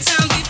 Sometimes